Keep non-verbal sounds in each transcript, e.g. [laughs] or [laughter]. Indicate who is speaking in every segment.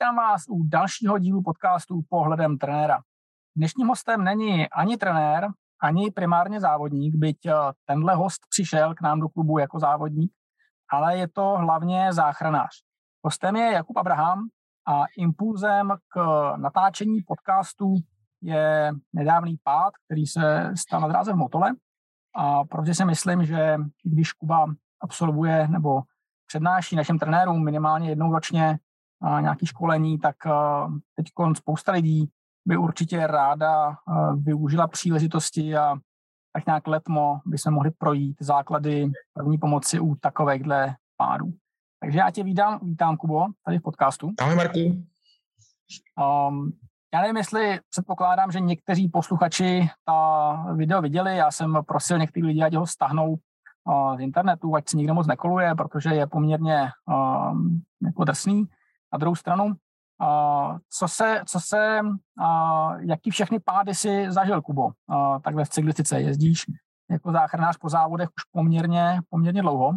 Speaker 1: Vítám vás u dalšího dílu podcastu Pohledem trenéra. Dnešním hostem není ani trenér, ani primárně závodník, byť eh, tenhle host přišel k nám do klubu jako závodník, ale je to hlavně záchranář. Hostem je Jakub Abraham a impulzem k natáčení podcastu je nedávný pád, který se stal na dráze v Motole. A protože si myslím, že když Kuba absolvuje nebo přednáší našim trenérům minimálně jednou ročně nějaké školení, tak teď spousta lidí by určitě ráda využila příležitosti a tak nějak letmo by se mohli projít základy první pomoci u takovýchhle pádů. Takže já tě vítám, vítám Kubo, tady v podcastu.
Speaker 2: Ahoj Marku.
Speaker 1: Um, já nevím, jestli předpokládám, že někteří posluchači ta video viděli. Já jsem prosil některý lidi, ať ho stahnou uh, z internetu, ať se nikdo moc nekoluje, protože je poměrně um, jako drsný. Na druhou stranu, co se, co se jaký všechny pády si zažil, Kubo, takhle v cyklistice? Jezdíš jako záchranář po závodech už poměrně, poměrně dlouho?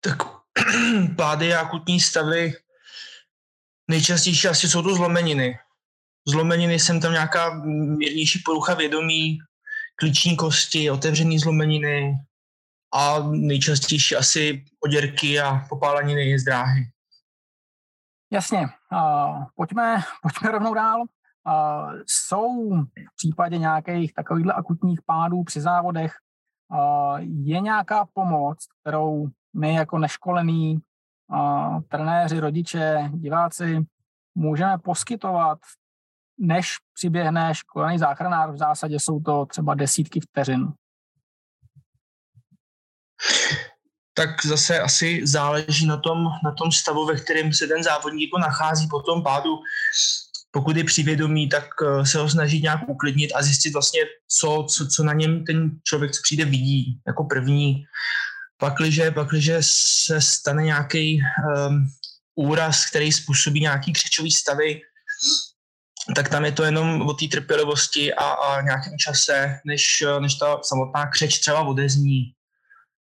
Speaker 2: Tak [clears throat] pády a akutní stavy nejčastější asi jsou to zlomeniny. Zlomeniny jsem tam nějaká mírnější porucha vědomí, klíční kosti, otevřený zlomeniny a nejčastější asi oděrky a popáleniny z dráhy.
Speaker 1: Jasně. Uh, pojďme, pojďme rovnou dál. Uh, jsou v případě nějakých takovýchhle akutních pádů při závodech uh, je nějaká pomoc, kterou my jako neškolený uh, trenéři, rodiče, diváci můžeme poskytovat, než přiběhne školený záchranár. V zásadě jsou to třeba desítky vteřin.
Speaker 2: Tak zase asi záleží na tom, na tom stavu, ve kterém se ten závodník jako nachází po tom pádu. Pokud je přivědomý, tak eh, se ho snaží nějak uklidnit a zjistit vlastně, co, co, co na něm ten člověk, co přijde, vidí jako první pakliže, pakliže se stane nějaký um, úraz, který způsobí nějaký křečový stavy, tak tam je to jenom o té trpělivosti a, a nějakém čase, než, než ta samotná křeč třeba odezní.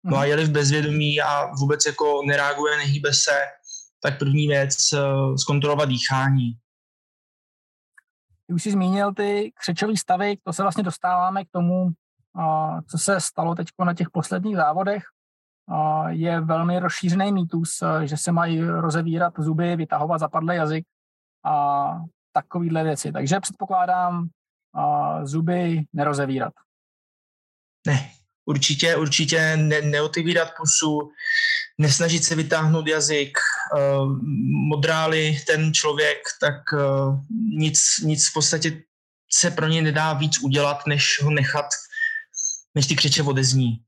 Speaker 2: No a mhm. jeli v bezvědomí a vůbec jako nereaguje, nehýbe se, tak první věc uh, zkontrolovat dýchání.
Speaker 1: Ty už jsi zmínil ty křečové stavy, to se vlastně dostáváme k tomu, uh, co se stalo teď na těch posledních závodech je velmi rozšířený mýtus, eh, že se mají rozevírat zuby, vytahovat zapadlý jazyk a takovýhle věci. Takže předpokládám zuby nerozevírat.
Speaker 2: Ne, určitě, určitě ne, neotevírat pusu, nesnažit se vytáhnout jazyk, uh, modráli ten člověk, tak uh, nic, nic v podstatě se pro ně nedá víc udělat, než ho nechat, než ty křeče odezní.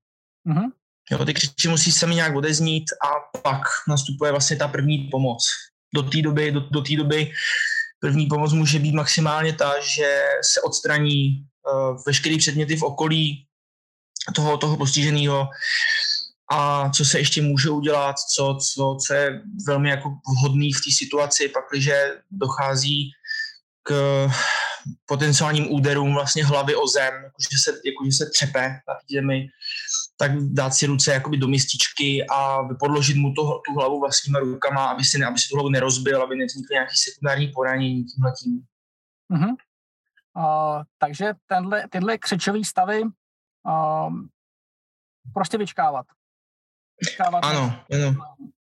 Speaker 2: Mm-hmm. Jo, ty křiči musí sami nějak odeznít a pak nastupuje vlastně ta první pomoc. Do té doby, do, do té doby první pomoc může být maximálně ta, že se odstraní uh, veškeré předměty v okolí toho, toho postiženého a co se ještě může udělat, co, co, co je velmi jako vhodný v té situaci, pakliže dochází k potenciálním úderům vlastně hlavy o zem, jakože se, jakože se třepe na zemi, tak dát si ruce jakoby do mističky a podložit mu to, tu hlavu vlastníma rukama, aby si, aby si tu hlavu nerozbil, aby nevznikly nějaký sekundární poranění tímhletím.
Speaker 1: Uh-huh. Uh, takže tenhle, tyhle křečové stavy uh, prostě vyčkávat.
Speaker 2: vyčkávat. Ano, ano,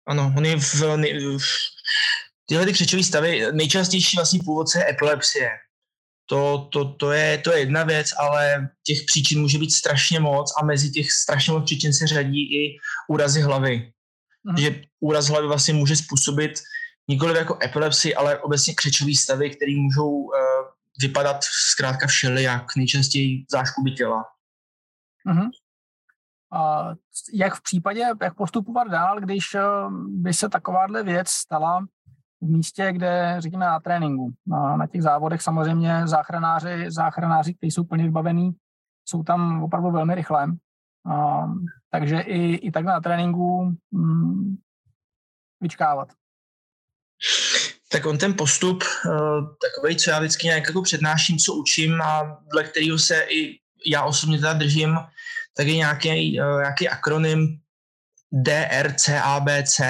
Speaker 2: ano. Oni v, v, tyhle ty křečové stavy, nejčastější vlastně původce je epilepsie to, to, to, je, to je jedna věc, ale těch příčin může být strašně moc a mezi těch strašně moc příčin se řadí i úrazy hlavy. Mhm. Že úraz hlavy vlastně může způsobit nikoli jako epilepsii, ale obecně křečový stavy, které můžou uh, vypadat zkrátka všelijak, nejčastěji záškuby těla.
Speaker 1: Uh-huh. A jak v případě, jak postupovat dál, když uh, by se takováhle věc stala v místě, kde, řekněme, na tréninku. Na, na těch závodech samozřejmě záchranáři, záchranáři, kteří jsou plně vybavení, jsou tam opravdu velmi rychle. A, takže i, i tak na tréninku mm, vyčkávat.
Speaker 2: Tak on ten postup, uh, takový, co já vždycky nějak jako přednáším, co učím a dle kterého se i já osobně teda držím, tak je nějaký, uh, nějaký akronym DRCABC,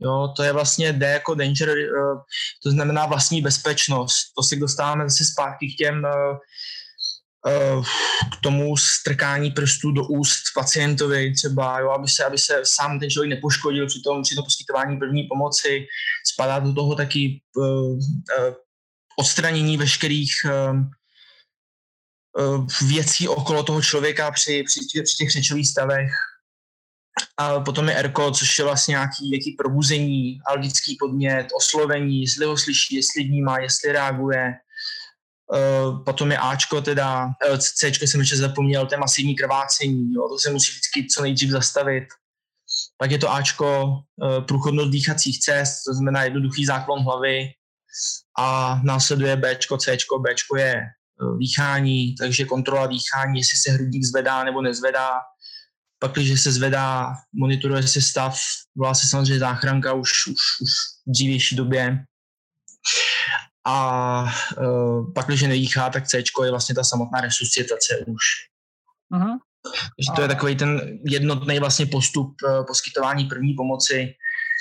Speaker 2: Jo, to je vlastně D jako danger, eh, to znamená vlastní bezpečnost. To se dostáváme zase zpátky k těm eh, eh, k tomu strkání prstů do úst pacientovi třeba, jo, aby, se, aby se sám ten člověk nepoškodil při tom, při tom poskytování první pomoci. Spadá do toho taky odstranění veškerých věcí okolo toho člověka při, při, při těch řečových stavech, a potom je ERKO, což je vlastně nějaký, jaký probuzení, algický podmět, oslovení, jestli ho slyší, jestli vnímá, jestli reaguje. Uh, potom je Ačko, teda uh, C jsem ještě zapomněl, to je masivní krvácení, jo, to se musí vždycky co nejdřív zastavit. Pak je to Ačko, uh, průchodnost dýchacích cest, to znamená jednoduchý záklon hlavy a následuje Bčko, Cčko, Bčko je dýchání, takže kontrola dýchání, jestli se hrudník zvedá nebo nezvedá, pak, když se zvedá, monitoruje se stav, volá se samozřejmě záchranka už, už, už v dřívější době. A uh, pak, když nedýchá, tak C je vlastně ta samotná resuscitace už. Uh-huh. Takže to je takový ten jednotný vlastně postup uh, poskytování první pomoci,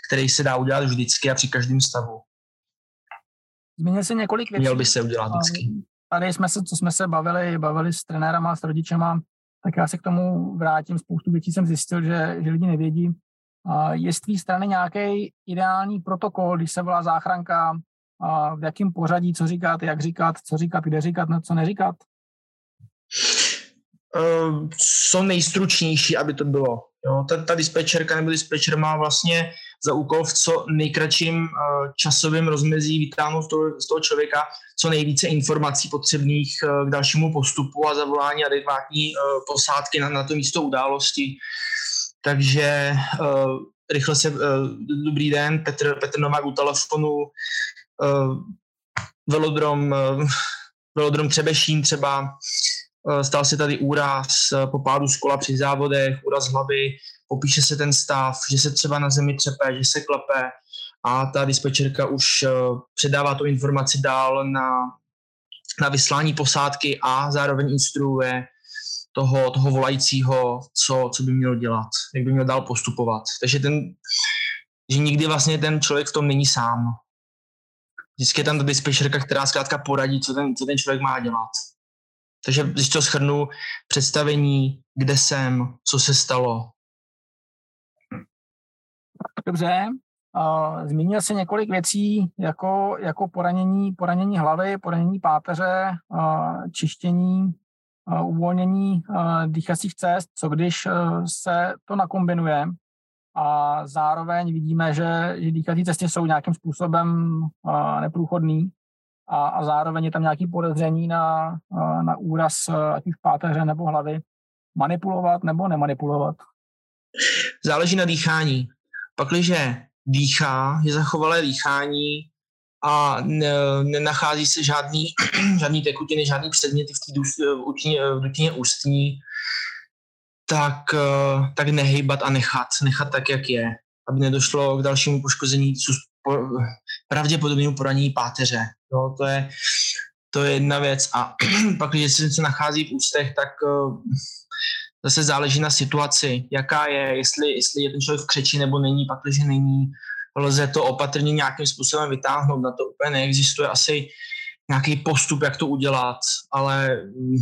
Speaker 2: který se dá udělat vždycky a při každém stavu.
Speaker 1: Zmínil se několik věcí.
Speaker 2: Měl by se udělat vždycky.
Speaker 1: Tady jsme se, co jsme se bavili, bavili s trenérama, s rodičema, tak já se k tomu vrátím. Spoustu věcí jsem zjistil, že, že lidi nevědí. Je z tvý strany nějaký ideální protokol, když se volá záchranka, v jakém pořadí, co říkat, jak říkat, co říkat, kde říkat, no, co neříkat?
Speaker 2: Uh, co nejstručnější, aby to bylo. Jo, ta, ta dispečerka nebo dispečer má vlastně za úkol v co nejkratším uh, časovém rozmezí vytáhnout z toho, člověka co nejvíce informací potřebných uh, k dalšímu postupu a zavolání adekvátní uh, posádky na, na to místo události. Takže rychle se, dobrý den, Petr, Petr Novák u telefonu, velodrom, velodrom Třebešín třeba, stal se tady úraz po pádu z kola při závodech, úraz hlavy, popíše se ten stav, že se třeba na zemi třepe, že se klepe a ta dispečerka už eh, předává tu informaci dál na, na vyslání posádky a zároveň instruuje toho, toho volajícího, co, co by měl dělat, jak by měl dál postupovat. Takže ten, že nikdy vlastně ten člověk v tom není sám. Vždycky je tam ta dispečerka, která zkrátka poradí, co ten, co ten člověk má dělat. Takže když to schrnu, představení, kde jsem, co se stalo,
Speaker 1: Dobře, zmínil se několik věcí, jako, jako poranění, poranění hlavy, poranění páteře, čištění, uvolnění dýchacích cest, co když uh, se to nakombinuje a zároveň vidíme, že, že dýchací cesty jsou nějakým způsobem neprůchodný a, a zároveň je tam nějaký podezření na, na úraz ať už páteře nebo hlavy. Manipulovat nebo nemanipulovat?
Speaker 2: Záleží na dýchání. Pakliže dýchá, je zachovalé dýchání a nenachází se žádný, [clears throat] žádný tekutiny, žádný předměty v, dutině, v dutině ústní, tak, eh, tak nehejbat a nechat, nechat tak, jak je, aby nedošlo k dalšímu poškození pravděpodobnému poranění páteře. Jo, to, je, to je jedna věc. A [clears throat] pak, když se nachází v ústech, tak eh, zase záleží na situaci, jaká je, jestli, jestli je ten člověk v křeči nebo není, pak když není, lze to opatrně nějakým způsobem vytáhnout, na to úplně neexistuje asi nějaký postup, jak to udělat, ale mm,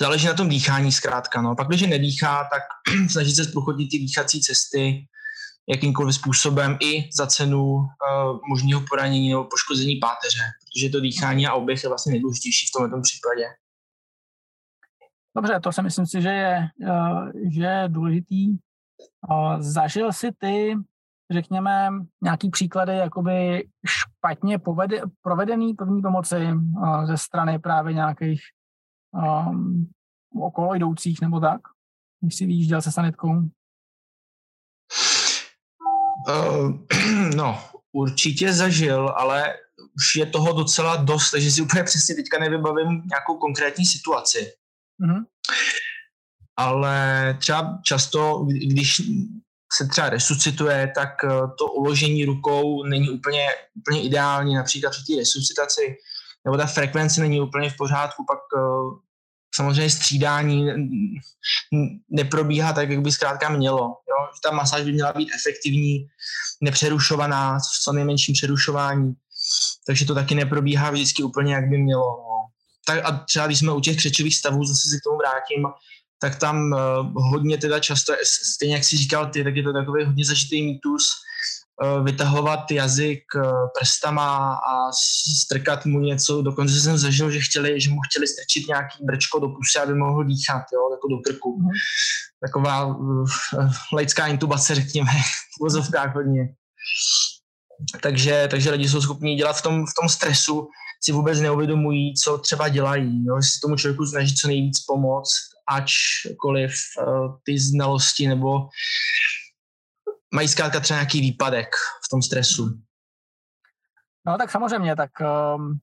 Speaker 2: záleží na tom dýchání zkrátka. No. Pak, když nedýchá, tak [clears throat] snažit se zprůchodit ty dýchací cesty jakýmkoliv způsobem i za cenu uh, možného poranění nebo poškození páteře, protože to dýchání a oběh je vlastně nejdůležitější v tomto případě.
Speaker 1: Dobře, to si myslím si, že je, eh, že je důležitý. Zažil si ty, řekněme, nějaký příklady jakoby špatně povede, provedený první pomoci eh, ze strany právě nějakých um, okolo jdoucích nebo tak, když si vyjížděl se sanitkou? [clears throat]
Speaker 2: No, určitě zažil, ale už je toho docela dost, takže si úplně přesně teďka nevybavím nějakou konkrétní situaci. Mm-hmm. Ale třeba často, když se třeba resuscituje, tak eh, to uložení rukou není úplně, úplně ideální, například při té resuscitaci, nebo ta frekvence není úplně v pořádku, pak eh, samozřejmě střídání neprobíhá tak, jak by zkrátka mělo. Jo? Ta masáž by měla být efektivní, nepřerušovaná, v co nejmenším přerušování. Takže to taky neprobíhá vždycky úplně, jak by mělo. No. Tak a třeba když jsme u těch křečových stavů, zase si k tomu vrátím, tak tam uh, hodně teda často, stejně jak si říkal ty, tak je to takový hodně zažitý mýtus, uh, vytahovat jazyk uh, prstama a strkat mu něco. Dokonce jsem zažil, že, chtěli, že mu chtěli strčit nějaký brčko do pusy, aby mohl dýchat, jo, jako do krku. Mm. Taková uh, laická intubace, řekněme, v vozovkách hodně. Takže, takže lidi jsou schopni dělat v tom, v tom stresu, si vůbec neuvědomují, co třeba dělají. Jo? Jestli tomu člověku snaží co nejvíc pomoct, ačkoliv uh, ty znalosti nebo mají zkrátka třeba nějaký výpadek v tom stresu.
Speaker 1: No tak samozřejmě, tak um,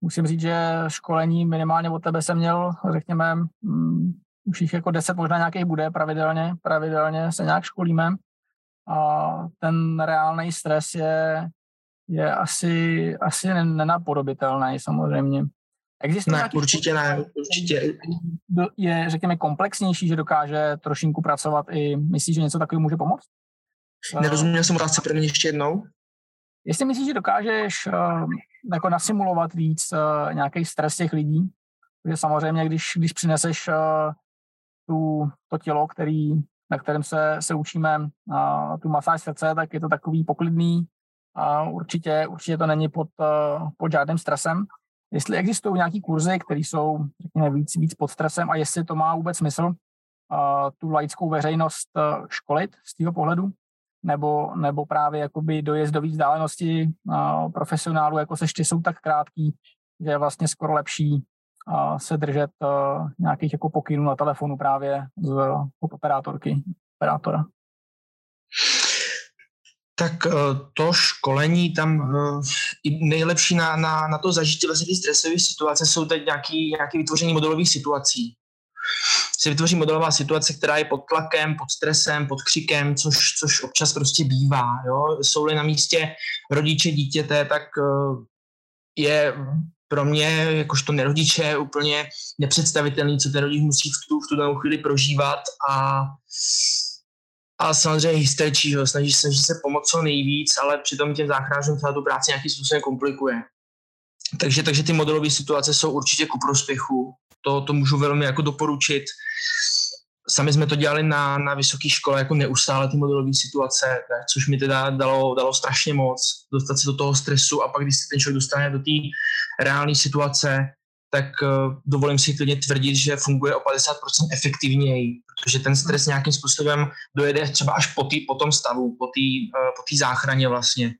Speaker 1: musím říct, že školení minimálně od tebe jsem měl, řekněme, um, už jich jako deset, možná nějakých bude pravidelně, pravidelně se nějak školíme a ten reálný stres je, je asi, asi nenapodobitelný samozřejmě.
Speaker 2: Existuje ne, určitě ne, určitě.
Speaker 1: Je, řekněme, komplexnější, že dokáže trošinku pracovat i, myslíš, že něco takového může pomoct?
Speaker 2: Nerozuměl jsem otázce pro mě ještě jednou.
Speaker 1: Jestli myslíš, že dokážeš uh, jako nasimulovat víc uh, nějaký stres těch lidí, protože samozřejmě, když, když přineseš uh, tu, to tělo, který, na kterém se, se učíme uh, tu masáž srdce, tak je to takový poklidný a určitě, určitě to není pod, uh, pod žádným stresem. Jestli existují nějaký kurzy, které jsou řekněme, víc, víc pod stresem a jestli to má vůbec smysl uh, tu laickou veřejnost uh, školit z toho pohledu, nebo, nebo právě jakoby dojezdové vzdálenosti profesionálů, jako seš ty, jsou tak krátký, že je vlastně skoro lepší se držet nějakých jako pokynů na telefonu právě z operátorky, operátora
Speaker 2: tak eh, to školení tam eh, nejlepší na, na, na to zažití vlastně stresové situace jsou teď nějaký, nějaký vytvoření modelových situací. Se vytvoří modelová situace, která je pod tlakem, pod stresem, pod křikem, což, což občas prostě bývá. Jo? Jsou-li na místě rodiče dítěte, tak eh, je pro mě, jakožto nerodiče, úplně nepředstavitelný, co ten rodič musí v tu, v tu danou chvíli prožívat a a samozřejmě hysterčí, ho, snaží, snaží se pomoct co nejvíc, ale přitom těm záchranářům třeba tu práci nějakým způsobem komplikuje. Takže, takže ty modelové situace jsou určitě ku prospěchu. To, to můžu velmi jako doporučit. Sami jsme to dělali na, na vysoké škole jako neustále ty modelové situace, což mi teda dalo, dalo strašně moc dostat se do toho stresu a pak, když se ten člověk dostane do té reálné situace, tak uh, dovolím si klidně tvrdit, že funguje o 50% efektivněji, protože ten stres nějakým způsobem dojede třeba až po, tý, po tom stavu, po té uh, po tý záchraně vlastně,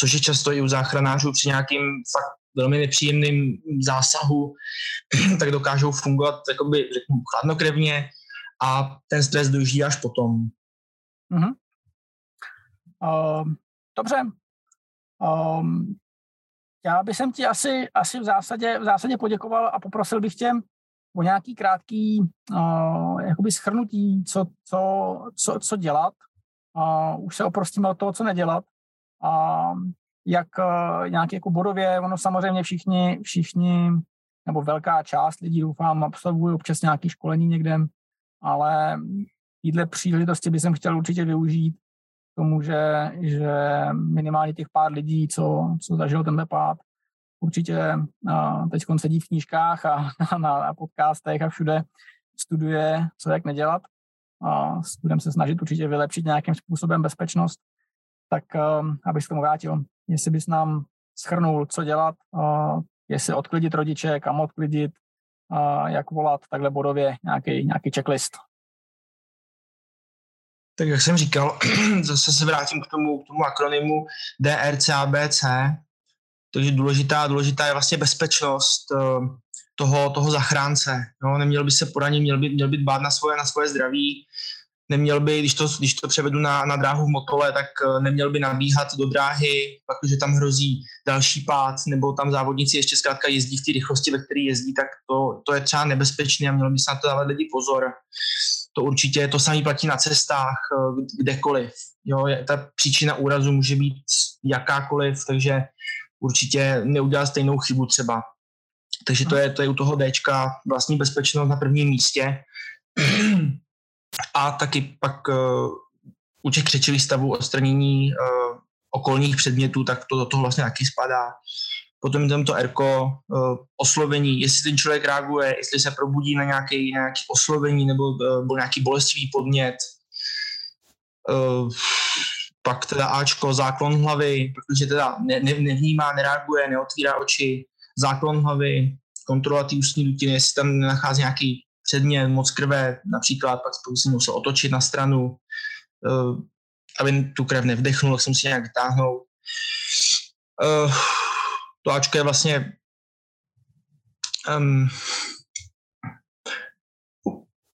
Speaker 2: což je často i u záchranářů při nějakým fakt velmi nepříjemným zásahu, [clears throat] tak dokážou fungovat jakoby, řeknu, chladnokrevně a ten stres dojíždí až potom.
Speaker 1: Mm-hmm. Uh, dobře. Um, já bych ti asi, asi v, zásadě, v zásadě poděkoval a poprosil bych tě o nějaký krátký uh, jakoby schrnutí, co, co, co, co dělat. Uh, už se oprostíme od toho, co nedělat. Uh, jak uh, nějak jako bodově, ono samozřejmě všichni, všichni, nebo velká část lidí, doufám, absolvují občas nějaké školení někde, ale týhle příležitosti bych chtěl určitě využít tomu, že, že minimálně těch pár lidí, co, co zažil tenhle pád, určitě teď sedí v knížkách a [laughs] na, na podcastech a všude studuje, co jak nedělat. A budeme se snažit určitě vylepšit nějakým způsobem bezpečnost. Tak abych se tomu vrátil, jestli bys nám schrnul, co dělat, jestli odklidit rodiče, kam odklidit, jak volat, takhle bodově nějaký, nějaký checklist.
Speaker 2: Tak jak jsem říkal, [clears throat] zase se vrátím k tomu, k tomu akronymu DRCABC, takže důležitá, důležitá je vlastně bezpečnost eh, toho, toho zachránce. No, neměl by se poraně, měl by, měl by dbát na svoje, na svoje zdraví, neměl by, když to, když to převedu na, na dráhu v motole, tak eh, neměl by nabíhat do dráhy, protože tam hrozí další pád, nebo tam závodníci ještě zkrátka jezdí v té rychlosti, ve které jezdí, tak to, to je třeba nebezpečné a mělo by se na to dávat lidi pozor to určitě to samé platí na cestách, eh, kdekoliv. Jo, ta příčina úrazu může být jakákoliv, takže určitě neudělat stejnou chybu třeba. Takže to je, to je u toho Dčka vlastní bezpečnost na prvním místě. A taky pak uh, u těch křečových stavů odstranění uh, okolních předmětů, tak to do toho vlastně taky spadá. Potom tam to erko, uh, oslovení, jestli ten člověk reaguje, jestli se probudí na nějaký, nějaký oslovení nebo, nebo nějaký bolestivý podnět. Pak teda Ačko, záklon hlavy, protože teda ne, ne, nevnímá, nereaguje, neotvírá oči, záklon hlavy, kontrola té ústní dutiny, jestli tam nenachází nějaký předmět, moc krve, například pak se musel otočit na stranu, uh, aby tu krev nevdechnul, tak jsem si nějak vytáhnout. Uh, to Ačko je vlastně um,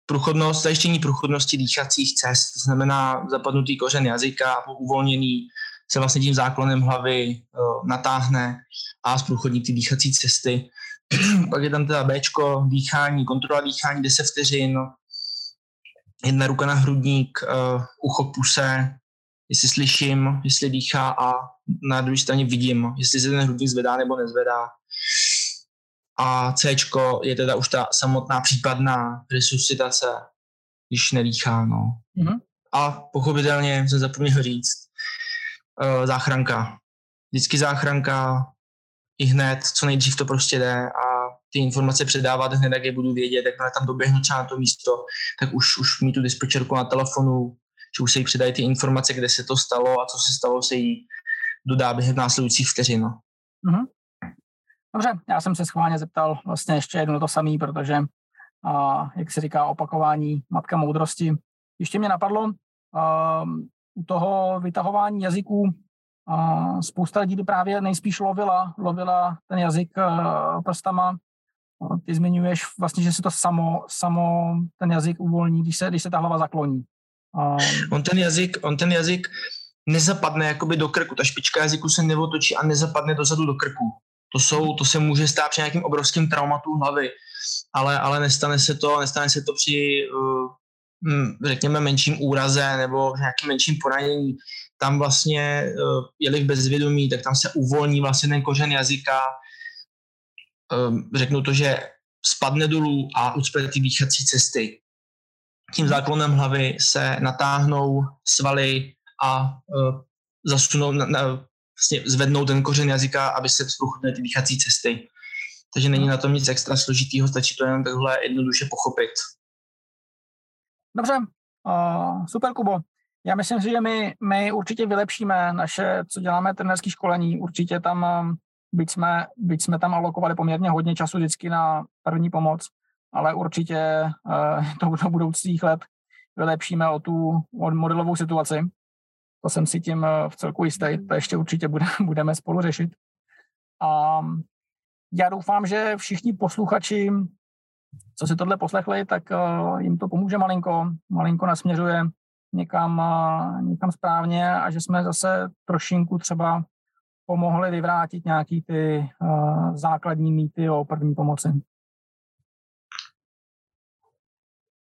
Speaker 2: průchodnost, zajištění průchodnosti dýchacích cest, to znamená zapadnutý kořen jazyka a po uvolněný se vlastně tím záklonem hlavy uh, natáhne a zprůchodní ty dýchací cesty. [clears throat] Pak je tam teda Bčko, dýchání, kontrola dýchání 10 vteřin, jedna ruka na hrudník, uh, ucho puse, jestli slyším, jestli dýchá a na druhé straně vidím, jestli se ten hrudník zvedá nebo nezvedá. A C je teda už ta samotná případná resuscitace, když nedýchá. No. Mm-hmm. A pochopitelně jsem zapomněl říct, uh, záchranka. Vždycky záchranka, i hned, co nejdřív to prostě jde a ty informace předávat hned, jak je budu vědět, jak tam doběhnu třeba na to místo, tak už, už mít tu dispečerku na telefonu, že už se jí předají ty informace, kde se to stalo a co se stalo, se jí dodá během následujících vteřin. Mm-hmm.
Speaker 1: Dobře, já jsem se schválně zeptal vlastně ještě jedno to samé, protože, a, jak se říká, opakování matka moudrosti. Ještě mě napadlo, a, u toho vytahování jazyků a spousta lidí právě nejspíš lovila, lovila ten jazyk a, prstama. A ty zmiňuješ vlastně, že se to samo, samo ten jazyk uvolní, když se, když se ta hlava zakloní.
Speaker 2: A... On ten jazyk, on ten jazyk nezapadne jakoby do krku, ta špička jazyku se neotočí a nezapadne dozadu do krku. To, jsou, to se může stát při nějakým obrovským traumatu hlavy, ale, ale nestane se to, nestane se to při, uh, řekněme, menším úraze nebo nějakým menším poranění. Tam vlastně, uh, je-li v bezvědomí, tak tam se uvolní vlastně ten kořen jazyka. Uh, řeknu to, že spadne dolů a ucpe ty dýchací cesty. Tím záklonem hlavy se natáhnou svaly a uh, zasunou, na, na, vlastně zvednou ten kořen jazyka, aby se zprůchodnily ty dýchací cesty. Takže není na tom nic extra složitýho, stačí to jenom takhle jednoduše pochopit.
Speaker 1: Dobře, uh, super Kubo. Já myslím si, že my, my určitě vylepšíme naše, co děláme trenerské školení. Určitě tam, byť jsme, byť jsme tam alokovali poměrně hodně času vždycky na první pomoc, ale určitě uh, [laughs] to do budoucích let vylepšíme o tu o modelovou situaci to jsem si tím eh, v celku jistý, to ještě určitě bude, [laughs] budeme spolu řešit. A já doufám, že všichni posluchači, co si tohle poslechli, tak eh, jim to pomůže malinko, malinko nasměřuje někam, někam správně a že jsme zase trošinku třeba pomohli vyvrátit nějaký ty základní mýty o první pomoci.